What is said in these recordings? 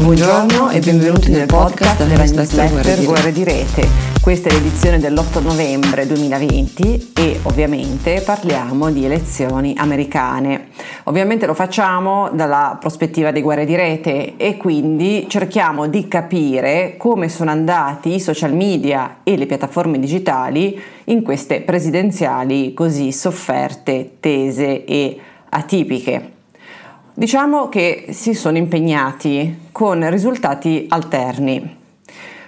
Buongiorno e benvenuti nel podcast della newsletter Guerre di Rete. Questa è l'edizione dell'8 novembre 2020 e ovviamente parliamo di elezioni americane. Ovviamente lo facciamo dalla prospettiva di guerre di rete e quindi cerchiamo di capire come sono andati i social media e le piattaforme digitali in queste presidenziali così sofferte, tese e atipiche. Diciamo che si sono impegnati con risultati alterni.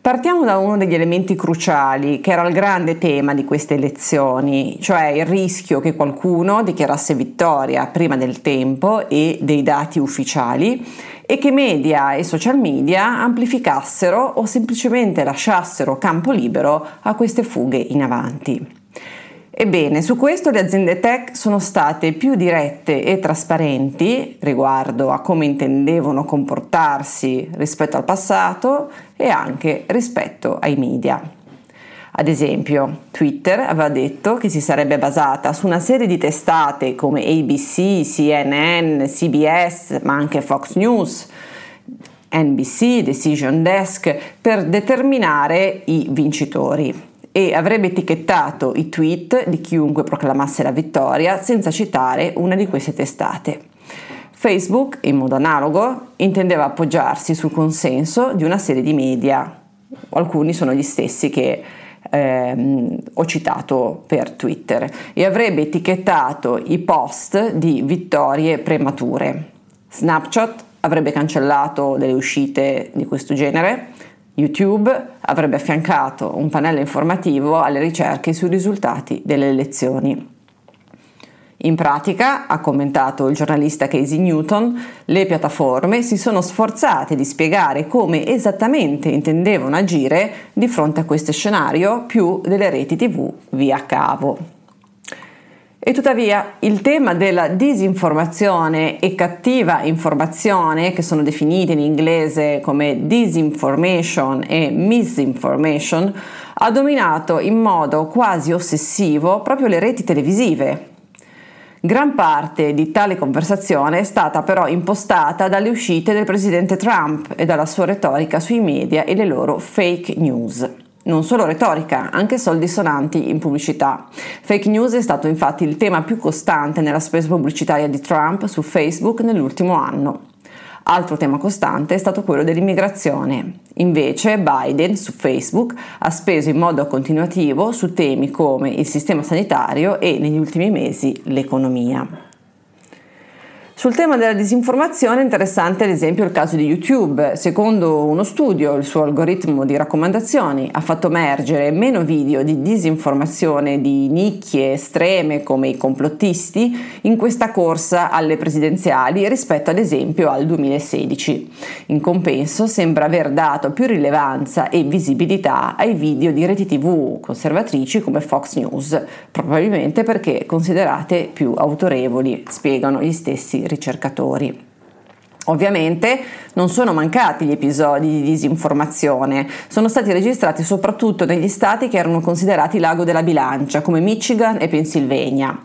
Partiamo da uno degli elementi cruciali, che era il grande tema di queste elezioni, cioè il rischio che qualcuno dichiarasse vittoria prima del tempo e dei dati ufficiali e che media e social media amplificassero o semplicemente lasciassero campo libero a queste fughe in avanti. Ebbene, su questo le aziende tech sono state più dirette e trasparenti riguardo a come intendevano comportarsi rispetto al passato e anche rispetto ai media. Ad esempio, Twitter aveva detto che si sarebbe basata su una serie di testate come ABC, CNN, CBS, ma anche Fox News, NBC, Decision Desk, per determinare i vincitori e avrebbe etichettato i tweet di chiunque proclamasse la vittoria senza citare una di queste testate. Facebook, in modo analogo, intendeva appoggiarsi sul consenso di una serie di media. Alcuni sono gli stessi che ehm, ho citato per Twitter e avrebbe etichettato i post di vittorie premature. Snapchat avrebbe cancellato delle uscite di questo genere, YouTube avrebbe affiancato un pannello informativo alle ricerche sui risultati delle elezioni. In pratica, ha commentato il giornalista Casey Newton, le piattaforme si sono sforzate di spiegare come esattamente intendevano agire di fronte a questo scenario più delle reti TV via cavo. E tuttavia il tema della disinformazione e cattiva informazione, che sono definite in inglese come disinformation e misinformation, ha dominato in modo quasi ossessivo proprio le reti televisive. Gran parte di tale conversazione è stata però impostata dalle uscite del presidente Trump e dalla sua retorica sui media e le loro fake news. Non solo retorica, anche soldi sonanti in pubblicità. Fake news è stato infatti il tema più costante nella spesa pubblicitaria di Trump su Facebook nell'ultimo anno. Altro tema costante è stato quello dell'immigrazione. Invece Biden su Facebook ha speso in modo continuativo su temi come il sistema sanitario e negli ultimi mesi l'economia. Sul tema della disinformazione è interessante ad esempio il caso di YouTube. Secondo uno studio, il suo algoritmo di raccomandazioni ha fatto emergere meno video di disinformazione di nicchie estreme come i complottisti in questa corsa alle presidenziali rispetto ad esempio al 2016. In compenso sembra aver dato più rilevanza e visibilità ai video di reti tv conservatrici come Fox News, probabilmente perché considerate più autorevoli, spiegano gli stessi ricercatori. Ovviamente non sono mancati gli episodi di disinformazione, sono stati registrati soprattutto negli stati che erano considerati l'ago della bilancia, come Michigan e Pennsylvania.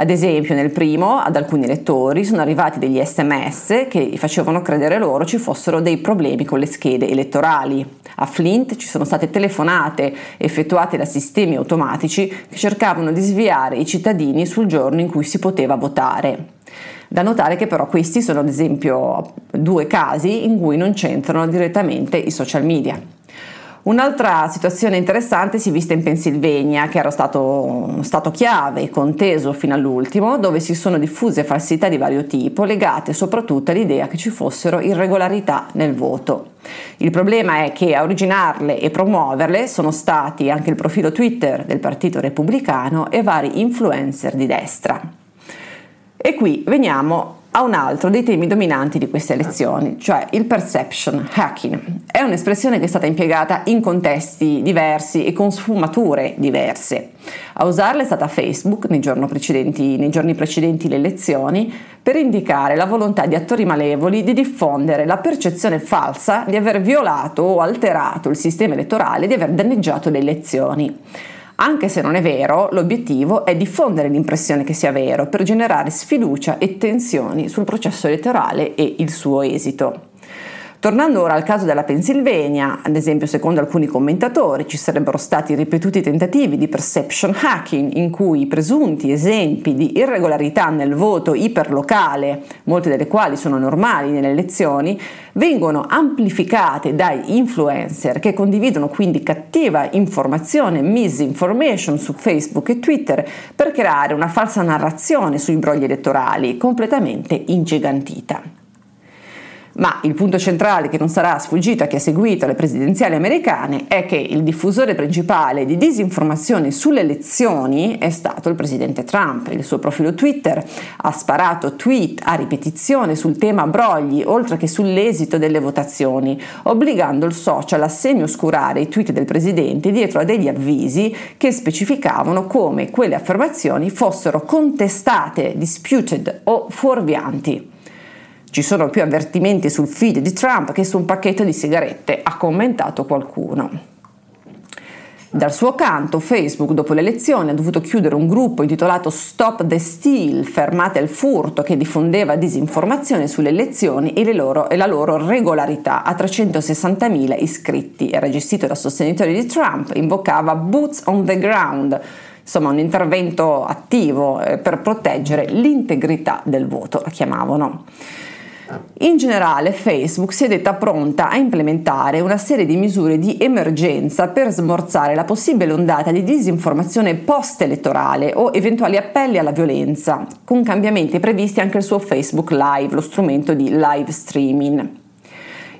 Ad esempio, nel primo, ad alcuni lettori sono arrivati degli sms che facevano credere loro ci fossero dei problemi con le schede elettorali. A Flint ci sono state telefonate effettuate da sistemi automatici che cercavano di sviare i cittadini sul giorno in cui si poteva votare. Da notare che però questi sono ad esempio due casi in cui non c'entrano direttamente i social media. Un'altra situazione interessante si è vista in Pennsylvania, che era stato uno stato chiave conteso fino all'ultimo, dove si sono diffuse falsità di vario tipo, legate soprattutto all'idea che ci fossero irregolarità nel voto. Il problema è che a originarle e promuoverle sono stati anche il profilo Twitter del Partito Repubblicano e vari influencer di destra. E qui veniamo a un altro dei temi dominanti di queste elezioni, cioè il perception hacking. È un'espressione che è stata impiegata in contesti diversi e con sfumature diverse. A usarla è stata Facebook nei nei giorni precedenti le elezioni per indicare la volontà di attori malevoli di diffondere la percezione falsa di aver violato o alterato il sistema elettorale, di aver danneggiato le elezioni. Anche se non è vero, l'obiettivo è diffondere l'impressione che sia vero per generare sfiducia e tensioni sul processo elettorale e il suo esito. Tornando ora al caso della Pennsylvania, ad esempio secondo alcuni commentatori ci sarebbero stati ripetuti tentativi di perception hacking in cui presunti esempi di irregolarità nel voto iperlocale, molte delle quali sono normali nelle elezioni, vengono amplificate dai influencer che condividono quindi cattiva informazione, misinformation su Facebook e Twitter per creare una falsa narrazione sui brogli elettorali completamente ingigantita. Ma il punto centrale che non sarà sfuggito a chi ha seguito le presidenziali americane è che il diffusore principale di disinformazione sulle elezioni è stato il presidente Trump. Il suo profilo Twitter ha sparato tweet a ripetizione sul tema brogli, oltre che sull'esito delle votazioni, obbligando il social a semi-oscurare i tweet del presidente dietro a degli avvisi che specificavano come quelle affermazioni fossero contestate, disputed o fuorvianti. Ci sono più avvertimenti sul feed di Trump che su un pacchetto di sigarette, ha commentato qualcuno. Dal suo canto, Facebook, dopo le elezioni, ha dovuto chiudere un gruppo intitolato Stop the Steal, fermate il furto, che diffondeva disinformazione sulle elezioni e, loro, e la loro regolarità a 360.000 iscritti. Era gestito da sostenitori di Trump, invocava Boots on the Ground, insomma un intervento attivo eh, per proteggere l'integrità del voto, la chiamavano. In generale Facebook si è detta pronta a implementare una serie di misure di emergenza per smorzare la possibile ondata di disinformazione post-elettorale o eventuali appelli alla violenza, con cambiamenti previsti anche il suo Facebook Live, lo strumento di live streaming.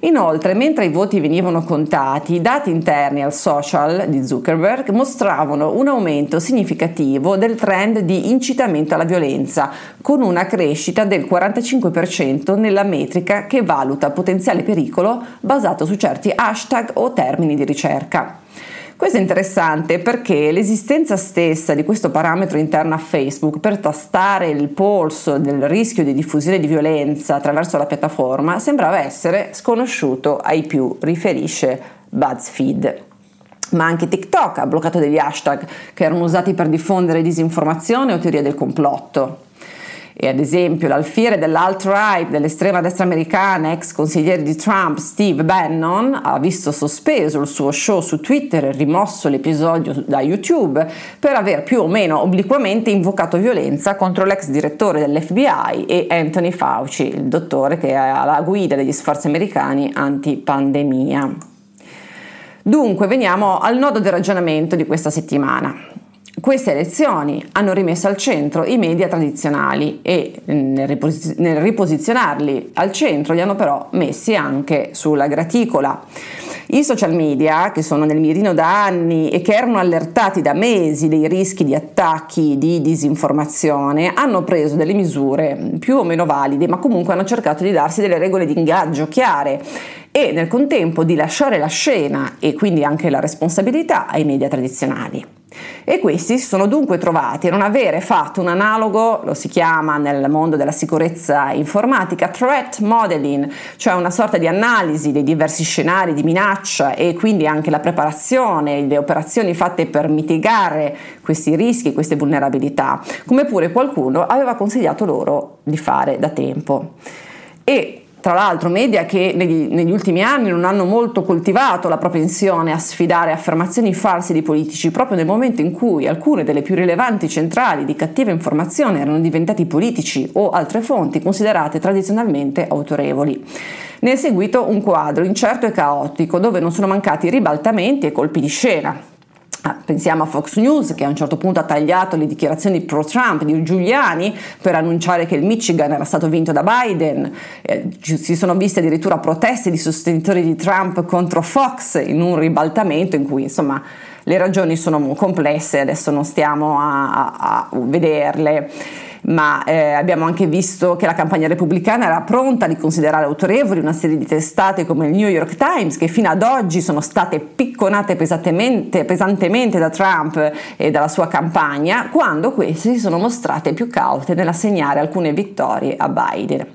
Inoltre, mentre i voti venivano contati, i dati interni al social di Zuckerberg mostravano un aumento significativo del trend di incitamento alla violenza, con una crescita del 45% nella metrica che valuta potenziale pericolo basato su certi hashtag o termini di ricerca. Questo è interessante perché l'esistenza stessa di questo parametro interno a Facebook per tastare il polso del rischio di diffusione di violenza attraverso la piattaforma sembrava essere sconosciuto ai più, riferisce BuzzFeed. Ma anche TikTok ha bloccato degli hashtag che erano usati per diffondere disinformazione o teoria del complotto e ad esempio l'alfiere dell'alt-right dell'estrema destra americana, ex consigliere di Trump, Steve Bannon, ha visto sospeso il suo show su Twitter e rimosso l'episodio da YouTube per aver più o meno obliquamente invocato violenza contro l'ex direttore dell'FBI e Anthony Fauci, il dottore che è alla guida degli sforzi americani anti-pandemia. Dunque, veniamo al nodo del ragionamento di questa settimana. Queste elezioni hanno rimesso al centro i media tradizionali e nel, riposi- nel, riposizionarli al centro li hanno però messi anche sulla graticola. I social media, che sono nel mirino da anni e che erano allertati da mesi dei rischi di attacchi di disinformazione, hanno preso delle misure più o meno valide, ma comunque hanno cercato di darsi delle regole di ingaggio chiare e nel contempo di lasciare la scena e quindi anche la responsabilità ai media tradizionali. E questi si sono dunque trovati a non avere fatto un analogo, lo si chiama nel mondo della sicurezza informatica, threat modeling, cioè una sorta di analisi dei diversi scenari di minaccia e quindi anche la preparazione, le operazioni fatte per mitigare questi rischi, queste vulnerabilità, come pure qualcuno aveva consigliato loro di fare da tempo. E tra l'altro media che negli, negli, ultimi anni non hanno molto coltivato la propensione a sfidare affermazioni false di politici, proprio nel momento in cui alcune delle più rilevanti centrali di cattiva informazione erano diventati politici o altre fonti considerate tradizionalmente autorevoli. Ne è seguito un quadro incerto e caotico dove non sono mancati ribaltamenti e colpi di scena, pensiamo a Fox News che a un certo punto ha tagliato le dichiarazioni pro-Trump di Giuliani per annunciare che il Michigan era stato vinto da Biden. Eh, si sono viste addirittura proteste di sostenitori di Trump contro Fox in un ribaltamento in cui insomma le ragioni sono complesse, adesso non stiamo a, a, a vederle ma eh, abbiamo anche visto che la campagna repubblicana era pronta a considerare autorevoli una serie di testate come il New York Times che fino ad oggi sono state picconate pesantemente, pesantemente da Trump e dalla sua campagna, quando queste si sono mostrate più caute nell'assegnare alcune vittorie a Biden.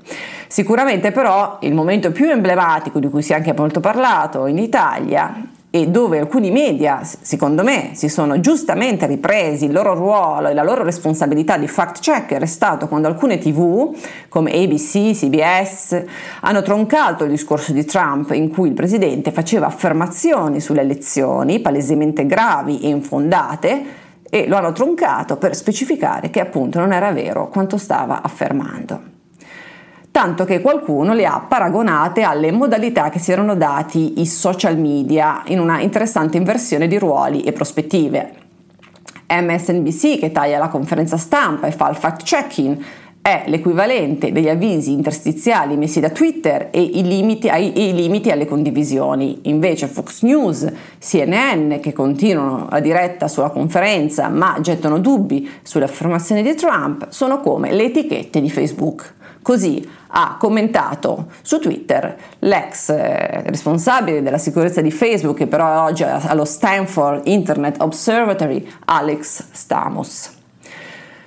Sicuramente però il momento più emblematico di cui si è anche molto parlato in Italia e dove alcuni media, secondo me, si sono giustamente ripresi il loro ruolo e la loro responsabilità di fact checker è stato quando alcune tv come ABC, CBS hanno troncato il discorso di Trump in cui il presidente faceva affermazioni sulle elezioni palesemente gravi e infondate e lo hanno troncato per specificare che appunto non era vero quanto stava affermando tanto che qualcuno le ha paragonate alle modalità che si erano dati i social media in una interessante inversione di ruoli e prospettive. MSNBC che taglia la conferenza stampa e fa il fact checking è l'equivalente degli avvisi interstiziali messi da Twitter e i limiti, ai, i limiti alle condivisioni. Invece Fox News, CNN che continuano la diretta sulla conferenza ma gettano dubbi sulle affermazioni di Trump sono come le etichette di Facebook. Così ha commentato su Twitter l'ex eh, responsabile della sicurezza di Facebook, che però oggi è allo Stanford Internet Observatory, Alex Stamos.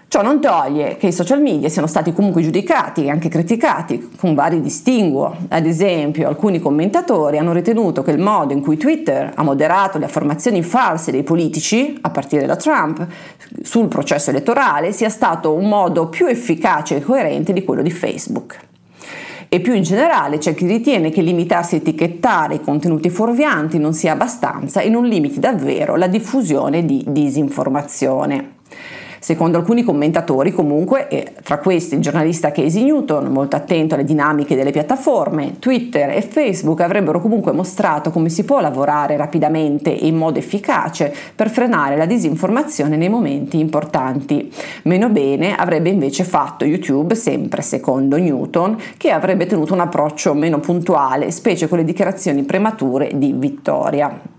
Ciò non toglie che i social media siano stati comunque giudicati e anche criticati con vari distinguo. Ad esempio, alcuni commentatori hanno ritenuto che il modo in cui Twitter ha moderato le affermazioni false dei politici, a partire da Trump, sul processo elettorale sia stato un modo più efficace e coerente di quello di Facebook. E più in generale c'è chi ritiene che limitarsi a etichettare i contenuti fuorvianti non sia abbastanza e non limiti davvero la diffusione di disinformazione. Secondo alcuni commentatori, comunque, e tra questi il giornalista Casey Newton, molto attento alle dinamiche delle piattaforme, Twitter e Facebook avrebbero comunque mostrato come si può lavorare rapidamente e in modo efficace per frenare la disinformazione nei momenti importanti. Meno bene avrebbe invece fatto YouTube, sempre secondo Newton, che avrebbe tenuto un approccio meno puntuale, specie con le dichiarazioni premature di vittoria.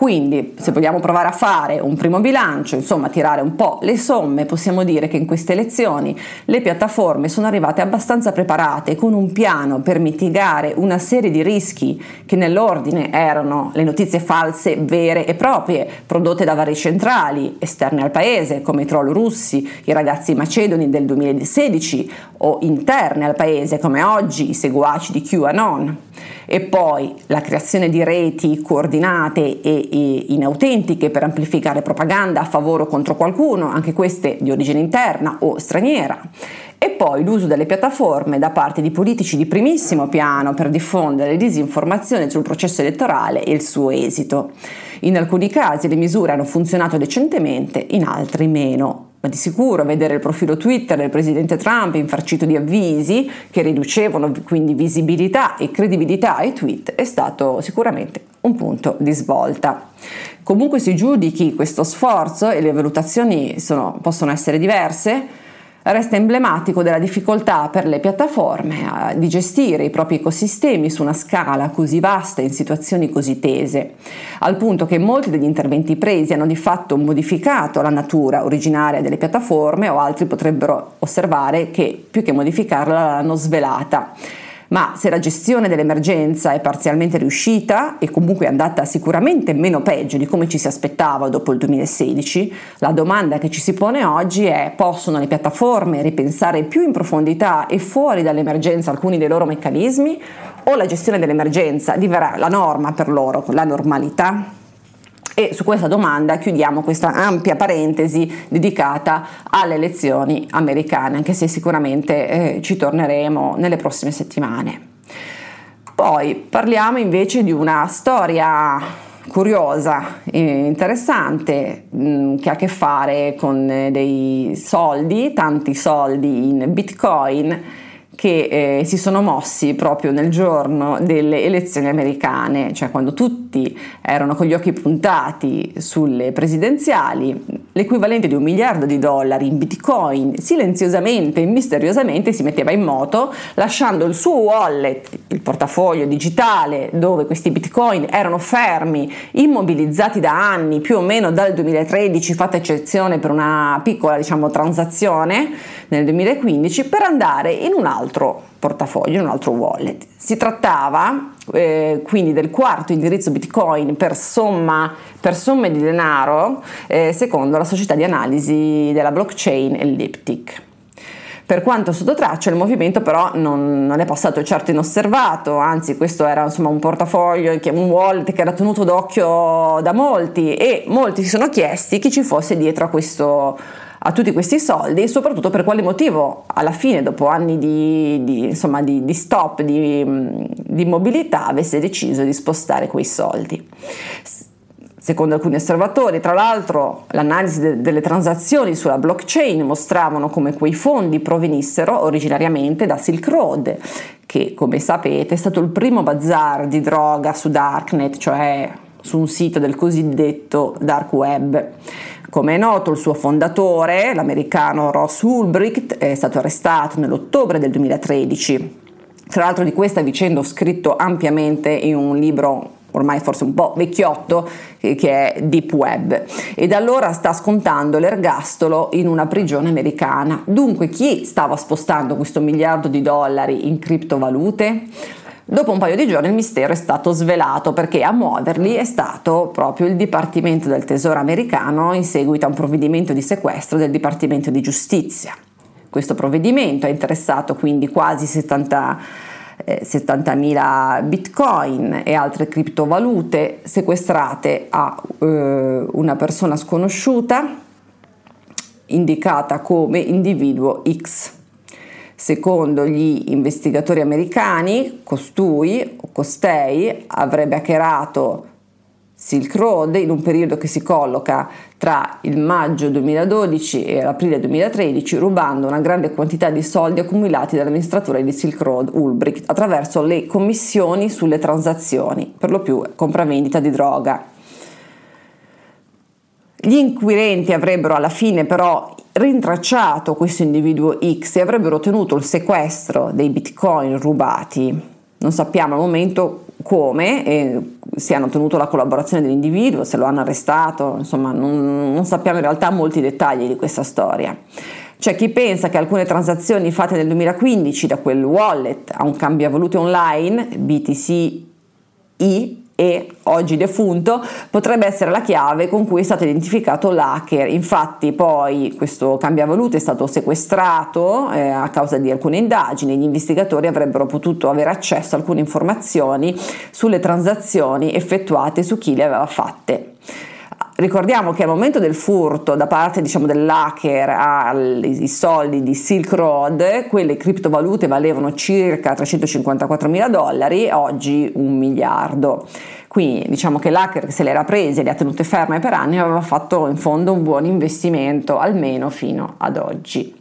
Quindi, se vogliamo provare a fare un primo bilancio, insomma, tirare un po' le somme, possiamo dire che in queste elezioni le piattaforme sono arrivate abbastanza preparate con un piano per mitigare una serie di rischi che nell'ordine erano le notizie false vere e proprie, prodotte da vari centrali esterne al paese, come i troll russi, i ragazzi macedoni del 2016, o interne al paese, come oggi i seguaci di QAnon. E poi la creazione di reti coordinate e, inautentiche per amplificare propaganda a favore o contro qualcuno, anche queste di origine interna o straniera e poi l'uso delle piattaforme da parte di politici di primissimo piano per diffondere disinformazione sul processo elettorale e il suo esito. In alcuni casi le misure hanno funzionato decentemente, in altri meno ma di sicuro vedere il profilo Twitter del presidente Trump infarcito di avvisi che riducevano quindi visibilità e credibilità ai tweet è stato sicuramente un punto di svolta. Comunque si giudichi questo sforzo e le valutazioni sono, possono essere diverse, resta emblematico della difficoltà per le piattaforme di gestire i propri ecosistemi su una scala così vasta in situazioni così tese, al punto che molti degli interventi presi hanno di fatto modificato la natura originaria delle piattaforme o altri potrebbero osservare che più che modificarla l'hanno svelata ma se la gestione dell'emergenza è parzialmente riuscita e comunque è andata sicuramente meno peggio di come ci si aspettava dopo il 2016, la domanda che ci si pone oggi è possono le piattaforme ripensare più in profondità e fuori dall'emergenza alcuni dei loro meccanismi o la gestione dell'emergenza diverrà la norma per loro, la normalità? E su questa domanda chiudiamo questa ampia parentesi dedicata alle elezioni americane, anche se sicuramente eh, ci torneremo nelle prossime settimane. Poi parliamo invece di una storia curiosa, interessante, mm, che ha a che fare con dei soldi, tanti soldi in bitcoin che eh, si sono mossi proprio nel giorno delle elezioni americane, cioè quando tutti erano con gli occhi puntati sulle presidenziali, l'equivalente di un miliardo di dollari in bitcoin silenziosamente e misteriosamente si metteva in moto lasciando il suo wallet, il portafoglio digitale dove questi bitcoin erano fermi, immobilizzati da anni, più o meno dal 2013, fatta eccezione per una piccola diciamo, transazione nel 2015, per andare in un altro portafoglio, in un altro wallet. Si trattava eh, quindi del quarto indirizzo Bitcoin per, somma, per somme di denaro eh, secondo la società di analisi della blockchain Elliptic. Per quanto sotto traccia il movimento però non, non, è passato certo inosservato, anzi questo era insomma un portafoglio, un wallet che era tenuto d'occhio da molti e molti si sono chiesti chi ci fosse dietro a questo a tutti questi soldi e soprattutto per quale motivo alla fine, dopo anni di, di, insomma, di, di stop di, di mobilità, avesse deciso di spostare quei soldi. Secondo alcuni osservatori, tra l'altro, l'analisi de- delle transazioni sulla blockchain mostravano come quei fondi provenissero originariamente da Silk Road, che come sapete è stato il primo bazar di droga su Darknet, cioè su un sito del cosiddetto dark web. Come è noto, il suo fondatore, l'americano Ross Ulbricht, è stato arrestato nell'ottobre del 2013. Tra l'altro di questa vicenda ho scritto ampiamente in un libro ormai forse un po' vecchiotto, che è Deep Web, e da allora sta scontando l'ergastolo in una prigione americana. Dunque chi stava spostando questo miliardo di dollari in criptovalute? Dopo un paio di giorni il mistero è stato svelato perché a muoverli è stato proprio il Dipartimento del Tesoro americano in seguito a un provvedimento di sequestro del Dipartimento di Giustizia. Questo provvedimento ha interessato quindi quasi 70 eh, 70.000 bitcoin e altre criptovalute sequestrate a eh, una persona sconosciuta indicata come individuo X. Secondo gli investigatori americani, costui o costei avrebbe hackerato Silk Road in un periodo che si colloca tra il maggio 2012 e l'aprile 2013, rubando una grande quantità di soldi accumulati dall'amministratore di Silk Road Ulbricht attraverso le commissioni sulle transazioni, per lo più compravendita di droga. Gli inquirenti avrebbero alla fine però rintracciato questo individuo X e avrebbero ottenuto il sequestro dei bitcoin rubati. Non sappiamo al momento come eh, si hanno ottenuto la collaborazione dell'individuo, se lo hanno arrestato, insomma non, non sappiamo in realtà molti dettagli di questa storia. C'è chi pensa che alcune transazioni fatte nel 2015 da quel wallet a un cambiavalute online, BTC I, e oggi defunto, potrebbe essere la chiave con cui è stato identificato l'hacker. Infatti poi questo cambiavalute è stato sequestrato eh, a causa di alcune indagini, gli investigatori avrebbero potuto avere accesso a alcune informazioni sulle transazioni effettuate su chi le aveva fatte. Ricordiamo che al momento del furto da parte diciamo, dell'hacker ai soldi di Silk Road, quelle criptovalute valevano circa 354 mila dollari, oggi un miliardo. Quindi diciamo che l'hacker se le era prese le ha tenute ferme per anni aveva fatto in fondo un buon investimento, almeno fino ad oggi.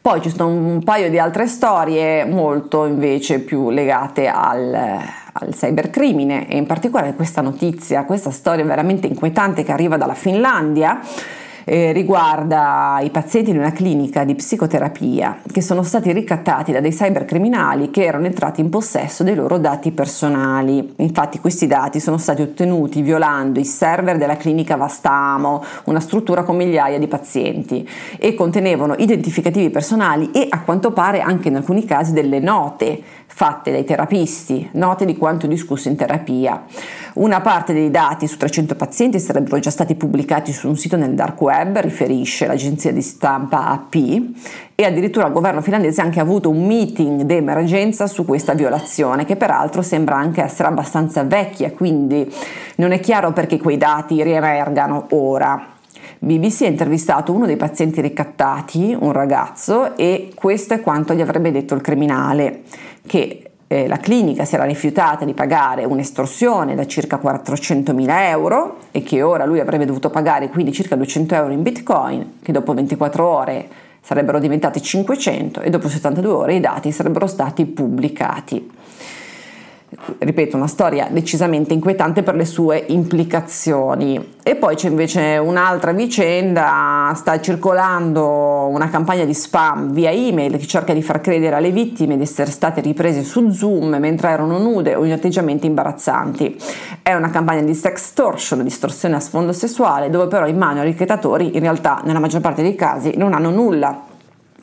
Poi ci sono un paio di altre storie molto invece più legate al, al cybercrimine e in particolare questa notizia, questa storia veramente inquietante che arriva dalla Finlandia eh, riguarda i pazienti di una clinica di psicoterapia che sono stati ricattati da dei cybercriminali che erano entrati in possesso dei loro dati personali. Infatti questi dati sono stati ottenuti violando i server della clinica Vastamo, una struttura con migliaia di pazienti, e contenevano identificativi personali e a quanto pare anche in alcuni casi delle note fatte dai terapisti, note di quanto discusso in terapia. Una parte dei dati su 300 pazienti sarebbero già stati pubblicati su un sito nel dark web, riferisce l'agenzia di stampa AP, e addirittura il governo finlandese ha anche avuto un meeting d'emergenza su questa violazione, che peraltro sembra anche essere abbastanza vecchia, quindi non è chiaro perché quei dati riemergano ora. BBC ha intervistato uno dei pazienti ricattati, un ragazzo, e questo è quanto gli avrebbe detto il criminale, che eh, la clinica si era rifiutata di pagare un'estorsione da circa 400.000 euro e che ora lui avrebbe dovuto pagare quindi circa 200 euro in bitcoin, che dopo 24 ore sarebbero diventati 500 e dopo 72 ore i dati sarebbero stati pubblicati ripeto, una storia decisamente inquietante per le sue implicazioni. E poi c'è invece un'altra vicenda, sta circolando una campagna di spam via email che cerca di far credere alle vittime di essere state riprese su Zoom mentre erano nude o in atteggiamenti imbarazzanti. È una campagna di sextortion, distorsione a sfondo sessuale, dove però i manual ricrettatori in realtà nella maggior parte dei casi non hanno nulla,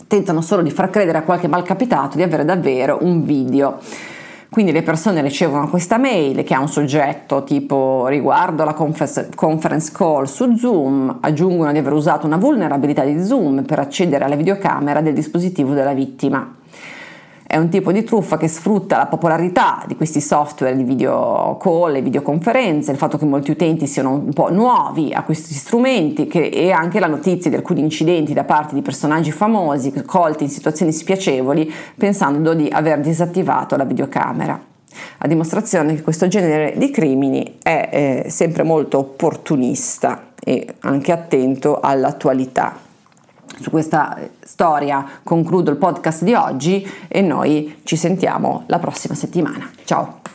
tentano solo di far credere a qualche malcapitato di avere davvero un video. Quindi le persone ricevono questa mail che ha un soggetto tipo riguardo la conference call su Zoom, aggiungono di aver usato una vulnerabilità di Zoom per accedere alla videocamera del dispositivo della vittima. È un tipo di truffa che sfrutta la popolarità di questi software di video call e videoconferenze, il fatto che molti utenti siano un po' nuovi a questi strumenti che, e anche la notizia di alcuni incidenti da parte di personaggi famosi colti in situazioni spiacevoli pensando di aver disattivato la videocamera. A dimostrazione che questo genere di crimini è eh, sempre molto opportunista e anche attento all'attualità. Su questa storia concludo il podcast di oggi e noi ci sentiamo la prossima settimana. Ciao!